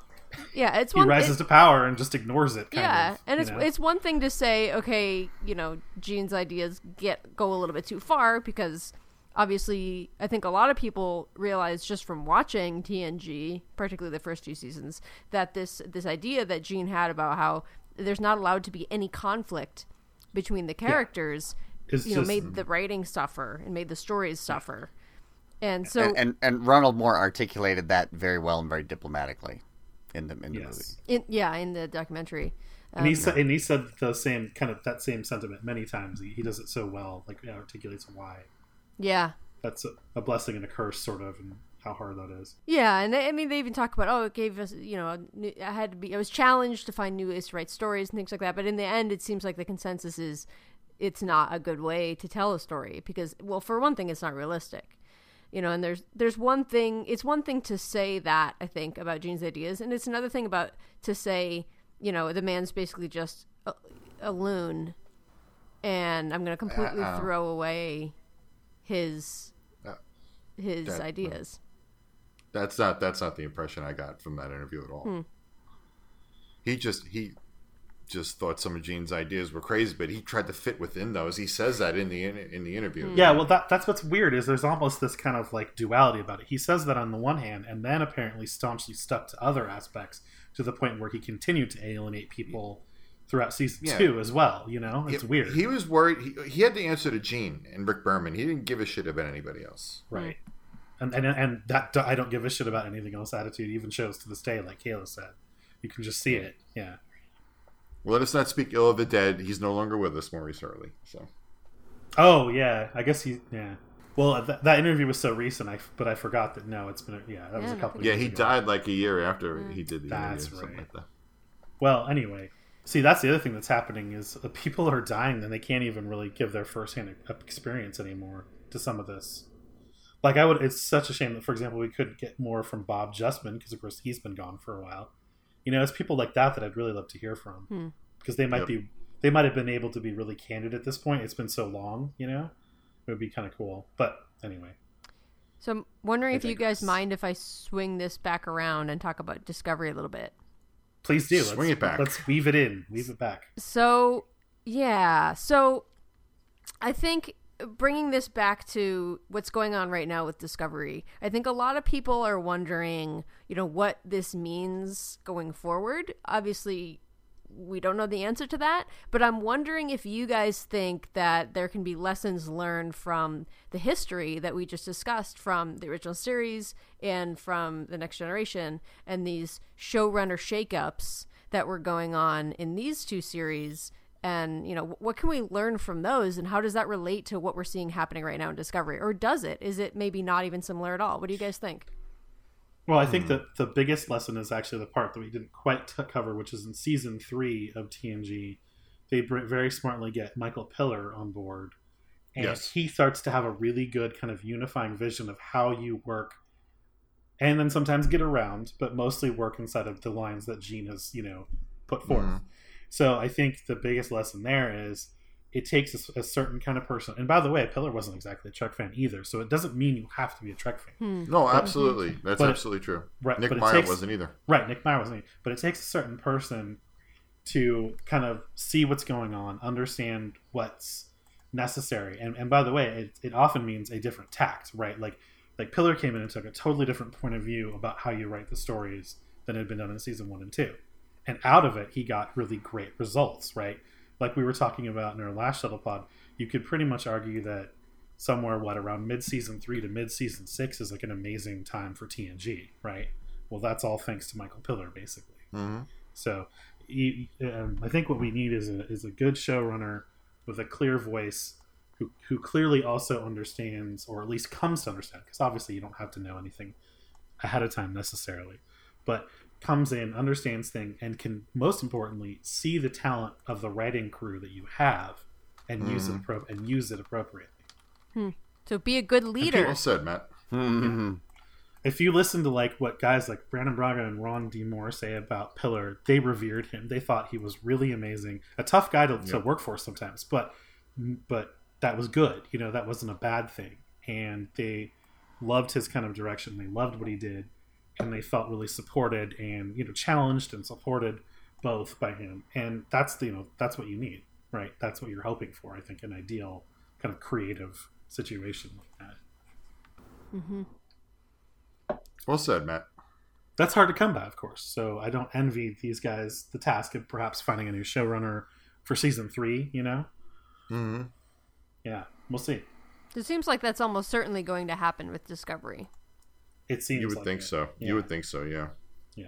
yeah, it's he one. rises it- to power and just ignores it. Kind yeah, of, and it's know? it's one thing to say, okay, you know, Gene's ideas get go a little bit too far because obviously I think a lot of people realize just from watching TNG, particularly the first two seasons, that this this idea that Gene had about how there's not allowed to be any conflict between the characters, It's you know, just- made the writing suffer and made the stories suffer. And so and, and and Ronald Moore articulated that very well and very diplomatically in the in the movie. in, yeah, in the documentary. And he um, said, and he said the same kind of that same sentiment many times. He, he does it so well, like he articulates why. Yeah. That's a, a blessing and a curse, sort of, and how hard that is. Yeah, and they, I mean, they even talk about, oh, it gave us, you know, I had to be, I was challenged to find new ways to write stories and things like that. But in the end, it seems like the consensus is it's not a good way to tell a story because, well, for one thing, it's not realistic, you know. And there's there's one thing, it's one thing to say that I think about Gene's ideas, and it's another thing about to say, you know, the man's basically just a, a loon, and I'm going to completely Uh-uh. throw away his Uh, his that- ideas. That's not that's not the impression I got from that interview at all. Hmm. He just he just thought some of Gene's ideas were crazy, but he tried to fit within those. He says that in the in, in the interview. Yeah, well, that that's what's weird is there's almost this kind of like duality about it. He says that on the one hand, and then apparently staunchly stuck to other aspects to the point where he continued to alienate people throughout season Yeah. two as well. You know, it's he, weird, He was worried. He, he had the answer to Gene and Rick Berman. He didn't give a shit about anybody else. right? And, and and that I don't give a shit about anything else attitude even shows to this day, like Kayla said. You can just see it. Yeah. Well, let us not speak ill of the dead. He's no longer with us, Maurice Hurley. So Oh yeah, I guess he. Yeah. Well, th- that interview was so recent, I but I forgot that. No, it's been a, yeah, that was a couple. yeah, years he ago. died like a year after he did the That's interview, something right. like that. Well, anyway, see, that's the other thing that's happening is uh, people are dying, and they can't even really give their firsthand experience anymore to some of this. Like I would, it's such a shame that, for example, we couldn't get more from Bob Justman because, of course, he's been gone for a while. You know, it's people like that that I'd really love to hear from Hmm. because they might Yep. be, they might have been able to be really candid at this point. It's been so long, you know, it would be kind of cool. But anyway, So I'm wondering I if you guys mind if I swing this back around and talk about Discovery a little bit. please do. Swing let's, it back. Let's weave it in, weave it back. So, yeah. So, I think bringing this back to what's going on right now with Discovery, I think a lot of people are wondering, you know, what this means going forward. Obviously, we don't know the answer to that, but I'm wondering if you guys think that there can be lessons learned from the history that we just discussed from the original series and from the next generation and these showrunner shakeups that were going on in these two series and you know what can we learn from those and how does that relate to what we're seeing happening right now in discovery or does it is it maybe not even similar at all what do you guys think Well, I think that the biggest lesson is actually the part that we didn't quite t- cover, which is in season three of TNG. They br- very smartly get Michael Piller on board, and Yes. he starts to have a really good kind of unifying vision of how you work, and then sometimes get around, but mostly work inside of the lines that Gene has, you know, put forth. Mhm. So I think the biggest lesson there is it takes a certain kind of person. And by the way, Piller wasn't exactly a Trek fan either, so it doesn't mean you have to be a Trek fan. Hmm. No, absolutely. That's But it- absolutely true. Right, Nick Meyer takes- wasn't either. Right, Nick Meyer wasn't. But it takes a certain person to kind of see what's going on, understand what's necessary. And, and by the way, it, it often means a different tact, right? Like like Piller came in and took a totally different point of view about how you write the stories than had been done in season one and two. And out of it, he got really great results, right? Like we were talking about in our last shuttle pod, you could pretty much argue that somewhere what around mid season three to mid season six is like an amazing time for TNG, right? Well, that's all thanks to Michael Piller, basically. hmm So, um, I think what we need is a is a good showrunner with a clear voice, who who clearly also understands, or at least comes to understand, because obviously you don't have to know anything ahead of time necessarily, but comes in, understands things, and can most importantly see the talent of the writing crew that you have, and use it appro- and use it appropriately. so be a good leader Well said, Matt. Mm-hmm. if you listen to like what guys like Brannon Braga and Ron D. Moore say about Piller, they revered him. They thought he was really amazing, a tough guy to, to work for sometimes, but but that was good. You know, that wasn't a bad thing, and they loved his kind of direction. They loved what he did, and they felt really supported and you know challenged and supported both by him. And that's the you know that's what you need, right? That's what you're hoping for. I think an ideal kind of creative situation like that. mm-hmm. Well said, Matt. that's hard to come by, of course. So I don't envy these guys the task of perhaps finding a new showrunner for season three. You know, mm-hmm. yeah, we'll see. it seems like that's almost certainly going to happen with discovery It seems You would like think it. so. Yeah. You would think so. Yeah. Yeah.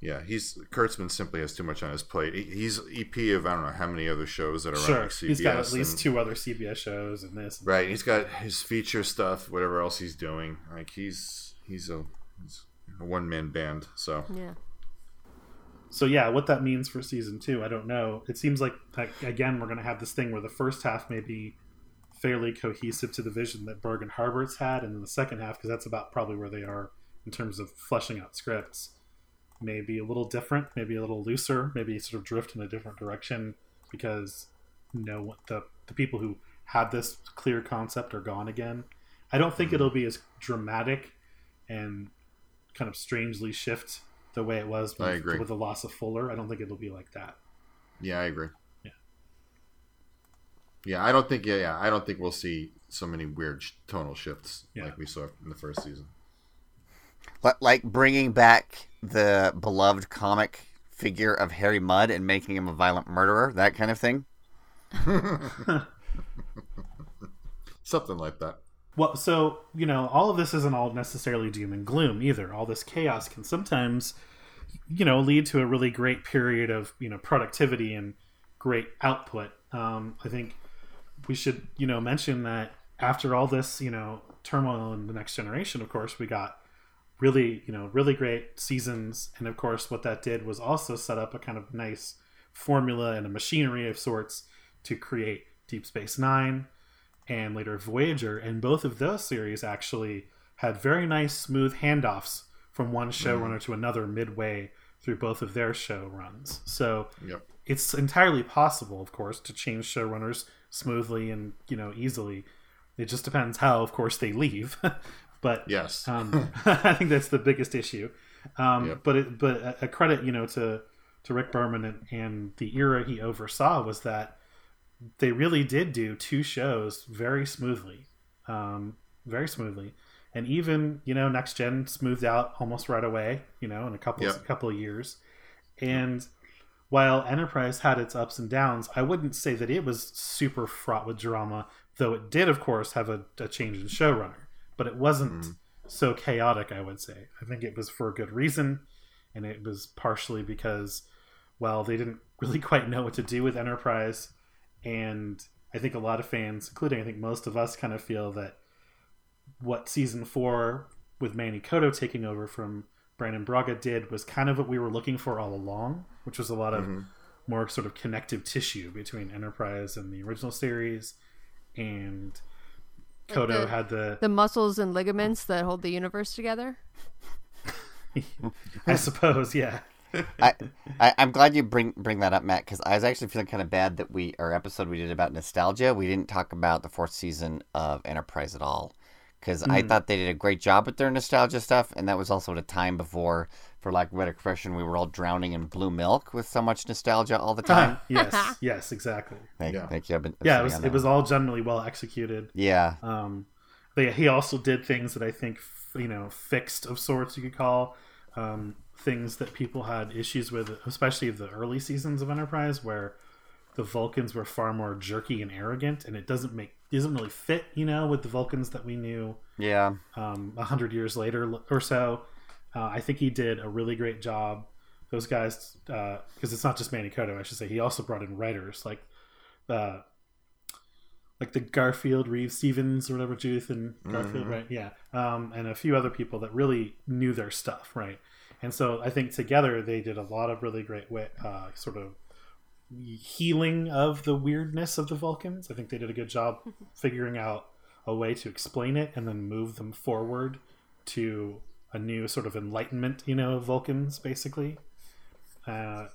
Yeah, he's Kurtzman simply has too much on his plate. He, he's EP of I don't know how many other shows that are Sure, on like CBS. he's got at least and- two other CBS shows and this. Right, he's got his feature stuff, whatever else he's doing. Like he's he's a, he's a one man band. So yeah So yeah, what that means for season two, I don't know. It seems like like, again we're going to have this thing where the first half may be fairly cohesive to the vision that Berg and Harberts had, and then the second half, because that's about probably where they are in terms of fleshing out scripts, Maybe a little different, maybe a little looser, maybe sort of drift in a different direction because no one the the people who had this clear concept are gone again. I don't think mm-hmm. it'll be as dramatic and kind of strangely shift the way it was with, with the loss of Fuller. I don't think it'll be like that. Yeah, I agree. Yeah. Yeah, I don't think. Yeah, yeah, I don't think we'll see so many weird tonal shifts Yeah. like we saw in the first season. Li- Like bringing back the beloved comic figure of Harry Mudd and making him a violent murderer, that kind of thing. Something like that. Well, so you know, all of this isn't all necessarily doom and gloom either. All this chaos can sometimes, you know, lead to a really great period of you know productivity and great output. Um, I think we should you know mention that after all this you know turmoil in the next generation, of course, we got really you know really great seasons, and of course, what that did was also set up a kind of nice formula and a machinery of sorts to create Deep Space Nine and later Voyager, and both of those series actually had very nice, smooth handoffs from one mm-hmm. showrunner to another midway through both of their show runs. So Yep. it's entirely possible, of course, to change showrunners smoothly and you know easily. It just depends how, of course, they leave. but Yes. um, I think that's the biggest issue. Um, Yep. But it, but a- credit, you know, to to Rick Berman and, and the era he oversaw was that they really did do two shows very smoothly, um, very smoothly, and even you know next gen smoothed out almost right away, you know, in a couple Yep. a couple of years, and while Enterprise had its ups and downs, I wouldn't say that it was super fraught with drama, though it did, of course, have a, a change in showrunner. But it wasn't mm-hmm. so chaotic, I would say. I think it was for a good reason, and it was partially because, well, they didn't really quite know what to do with Enterprise. And I think a lot of fans, including I think most of us, kind of feel that what season four with Manny Coto taking over from Brannon Braga did was kind of what we were looking for all along, which was a lot of mm-hmm. more sort of connective tissue between Enterprise and the original series. And Coto the- had the, The muscles and ligaments that hold the universe together. I suppose, yeah. I, I I'm glad you bring bring that up, Matt, because I was actually feeling kind of bad that we our episode we did about nostalgia, we didn't talk about the fourth season of Enterprise at all, because I thought they did a great job with their nostalgia stuff, and that was also at a time before, for lack of a better expression, we were all drowning in blue milk with so much nostalgia all the time. yes, yes, exactly. thank, Yeah. thank you. I've been Yeah, it was it was all generally well executed. yeah. Um, but he also did things that I think you know fixed of sorts you could call um, things that people had issues with, especially the early seasons of Enterprise, where the Vulcans were far more jerky and arrogant, and it doesn't make doesn't really fit, you know, with the Vulcans that we knew Yeah. um, a hundred years later or so. Uh, I think he did a really great job. Those guys, because it's not just Manny Coto, I should say. He also brought in writers like, uh, like the Garfield, Reeves-Stevens, or whatever, Judith and Garfield, right? Yeah, um, and a few other people that really knew their stuff, right? And so I think together they did a lot of really great way, uh, sort of healing of the weirdness of the Vulcans. I think they did a good job figuring out a way to explain it and then move them forward to a new sort of enlightenment, you know, of Vulcans, basically. Uh,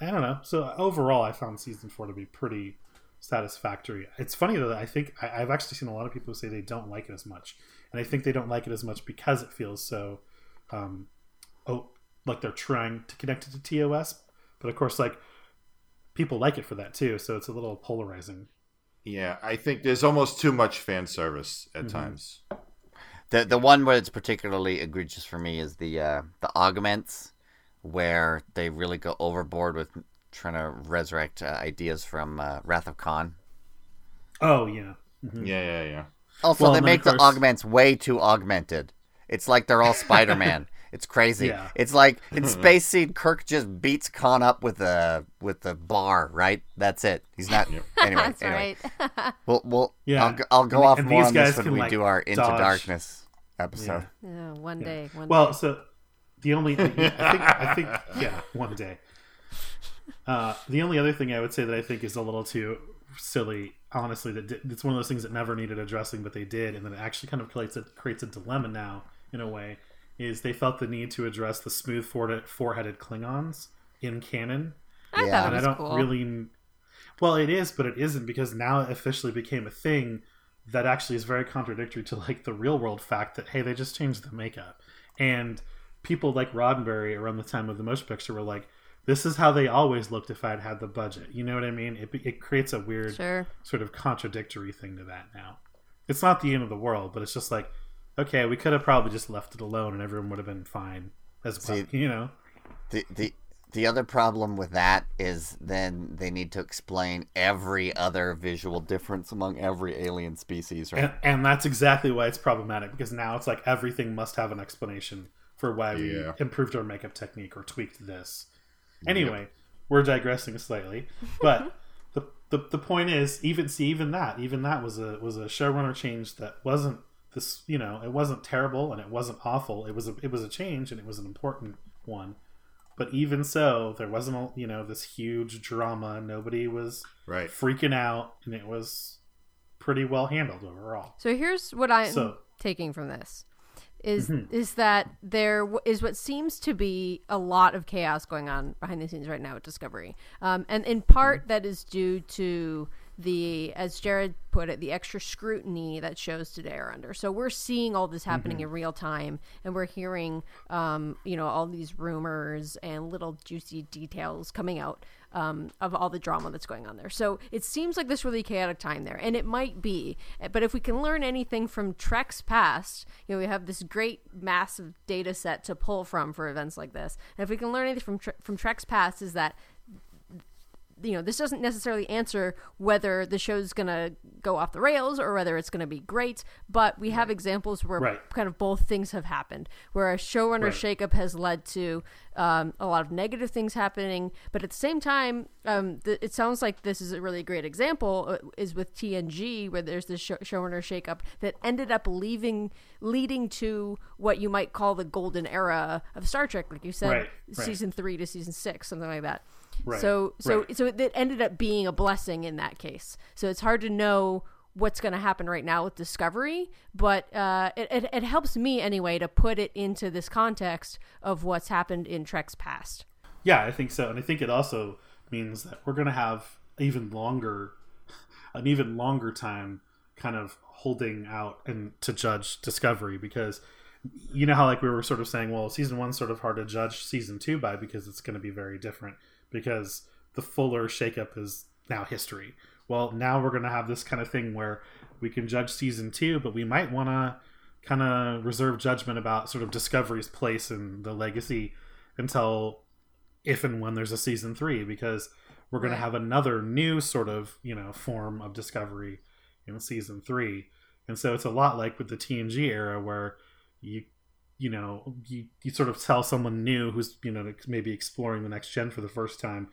I don't know. So overall, I found season four to be pretty satisfactory. It's funny though I think I, I've actually seen a lot of people say they don't like it as much, and I think they don't like it as much because it feels so, um, oh, like they're trying to connect it to TOS. But of course, like people like it for that too, so it's a little polarizing. Yeah, I think there's almost too much fan service at times. The the one where it's particularly egregious for me is the uh, the augments, where they really go overboard with trying to resurrect uh, ideas from uh, Wrath of Khan. Oh yeah, Mhm. Yeah, yeah, yeah. Also, Well, they make of the course- augments way too augmented. It's like they're all Spider Man. It's crazy. Yeah. It's like in Space Seed, Kirk just beats Khan up with a with the bar. Right. That's it. He's not. Anyway. That's anyway. right. We'll we'll. Yeah. I'll, go- I'll go And- off and more on this when can, we like, do our Into dodge. Darkness episode. Yeah, one day. One Well, day. so the only I think I think yeah, one day. Uh, the only other thing I would say that I think is a little too silly, honestly, that di- it's one of those things that never needed addressing, but they did, and then it actually kind of creates a creates a dilemma now in a way. Is they felt the need to address the smooth four four-headed Klingons in canon, I Yeah. and I don't cool. really. Well, it is, but it isn't because now it officially became a thing that actually is very contradictory to like the real world fact that hey, they just changed the makeup, and people like Roddenberry around the time of the motion picture were like, this is how they always looked if I'd had the budget. You know what I mean? It it creates a weird Sure. sort of contradictory thing to that now. It's not the end of the world, but it's just like, okay, we could have probably just left it alone and everyone would have been fine as well. See- you know? The the the other problem with that is then they need to explain every other visual difference among every alien species, right? And, and that's exactly why it's problematic because now it's like everything must have an explanation for why we improved our makeup technique or tweaked this. Anyway, we're digressing slightly, but the, the the point is even see even that even that was a was a showrunner change that wasn't this you know it wasn't terrible and it wasn't awful it was a it was a change and it was an important one but even so there wasn't a, you know this huge drama nobody was Right. freaking out and it was pretty well handled overall So here's what I'm So- taking from this is Mm-hmm. is that there is what seems to be a lot of chaos going on behind the scenes right now at Discovery, um, and in part Mm-hmm. that is due to the, as Jared put it, the extra scrutiny that shows today are under. So we're seeing all this happening Mm-hmm. in real time, and we're hearing, um, you know, all these rumors and little juicy details coming out um, of all the drama that's going on there. So it seems like this really chaotic time there, and it might be. But if we can learn anything from Trek's past, you know, we have this great massive data set to pull from for events like this. And if we can learn anything from Tre- from Trek's past, is that you know, this doesn't necessarily answer whether the show's going to go off the rails or whether it's going to be great, but we have examples where Right. kind of both things have happened, where a showrunner Right. shakeup has led to um, a lot of negative things happening, but at the same time, um, th- it sounds like this is a really great example uh, is with TNG, where there's this show- showrunner shakeup that ended up leaving, leading to what you might call the golden era of Star Trek, like you said, Right, season three to season six, something like that. Right, So so right. so it ended up being a blessing in that case. So it's hard to know what's going to happen right now with Discovery, but uh, it, it it helps me anyway to put it into this context of what's happened in Trek's past. Yeah, I think so, and I think it also means that we're going to have even longer, an even longer time, kind of holding out and to judge Discovery because you know how like we were sort of saying, well, season one's sort of hard to judge season two by because it's going to be very different because the fuller shakeup is now history. Well, now we're going to have this kind of thing where we can judge season two, but we might want to kind of reserve judgment about sort of Discovery's place in the legacy until if and when there's a season three because we're going Right. to have another new sort of you know form of discovery in season three and so it's a lot like with the tng era where you you know you, you sort of tell someone new who's you know maybe exploring the next gen for the first time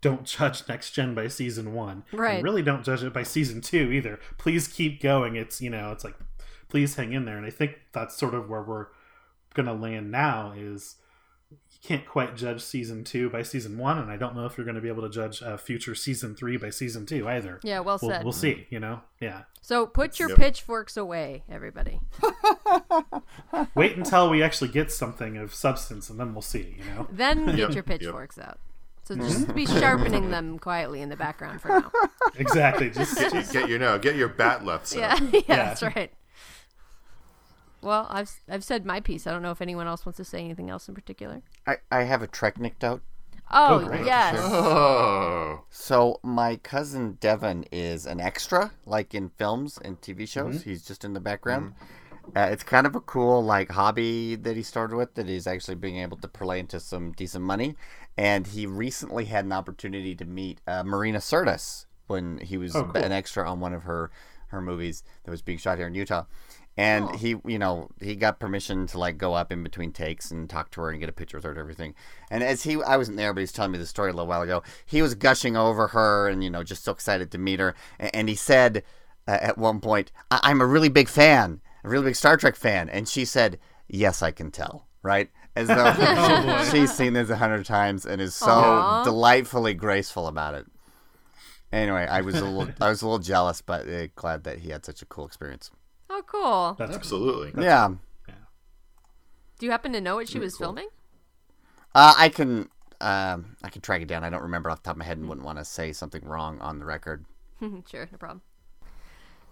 don't judge next gen by season one. And Right. really don't judge it by season two either. Please keep going. It's you know it's like please hang in there. And i think that's sort of where we're gonna land now is you can't quite judge season two by season one, and I don't know if you're going to be able to judge uh, future season three by season two either. Yeah, well we'll, said. we'll see. You know, yeah. So put your Yep. pitchforks away, everybody. Wait until we actually get something of substance, and then we'll see. You know, Then get Yep, your yep. pitchforks out. So just be sharpening them quietly in the background for now. exactly. Just, Get, get your no, get your bat'leths Yeah, yeah, Yeah. that's right. Well, I've I've said my piece. I don't know if anyone else wants to say anything else in particular. I, I have a Trek anecdote. Oh, Oh, yes. Oh, So my cousin Devin is an extra, like in films and TV shows. Mm-hmm. He's just in the background. Uh, it's kind of a cool like hobby that he started with that he's actually being able to parlay into some decent money. And he recently had an opportunity to meet uh, Marina Sirtis when he was Oh, cool. an extra on one of her her movies that was being shot here in Utah. And Oh. he, you know, he got permission to like go up in between takes and talk to her and get a picture with her and everything. And as he, I wasn't there, but he's telling me the story a little while ago. He was gushing over her and you know just so excited to meet her. And he said uh, at one point, I- "I'm a really big fan, a really big Star Trek fan." And she said, "Yes, I can tell." Right, as though boy. she's seen this a hundred times and is so Aw. delightfully graceful about it. Anyway, I was a little, I was a little jealous, but uh, glad that he had such a cool experience. Oh, cool. that's absolutely. yeah. Do you happen to know what she was filming? Uh, I can um, I can track it down. I don't remember off the top of my head and wouldn't want to say something wrong on the record. sure, no problem.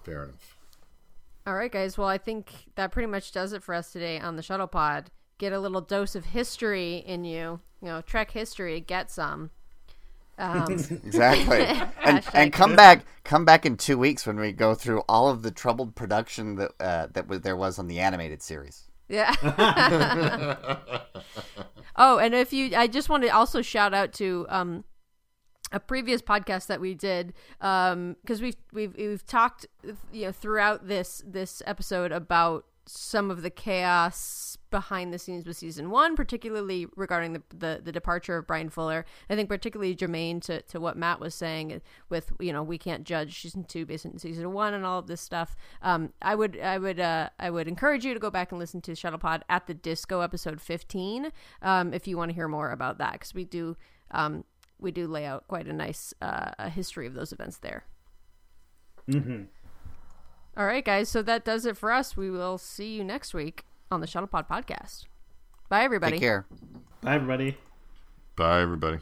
Fair enough. All right, guys. Well, I think that pretty much does it for us today on the shuttle pod. get a little dose of history in you, you know, Trek history, get some. Um, Exactly. and and come back come back in two weeks when we go through all of the troubled production that uh, that was, there was on the animated series. yeah. oh, and if you, I just want to also shout out to um, a previous podcast that we did because we've we've we've talked you know throughout this this episode about some of the chaos behind the scenes with season one, particularly regarding the, the, the departure of Bryan Fuller. I think particularly germane to, to what Matt was saying with you know we can't judge season two based on season one and all of this stuff. Um, I would I would uh, I would encourage you to go back and listen to Shuttlepod at the Disco episode fifteen um, if you want to hear more about that because we do um, we do lay out quite a nice uh, a history of those events there. Mm-hmm. All right, guys. So that does it for us. We will see you next week on the Shuttlepod podcast. Bye, everybody. Take care. Bye, everybody. Bye, everybody.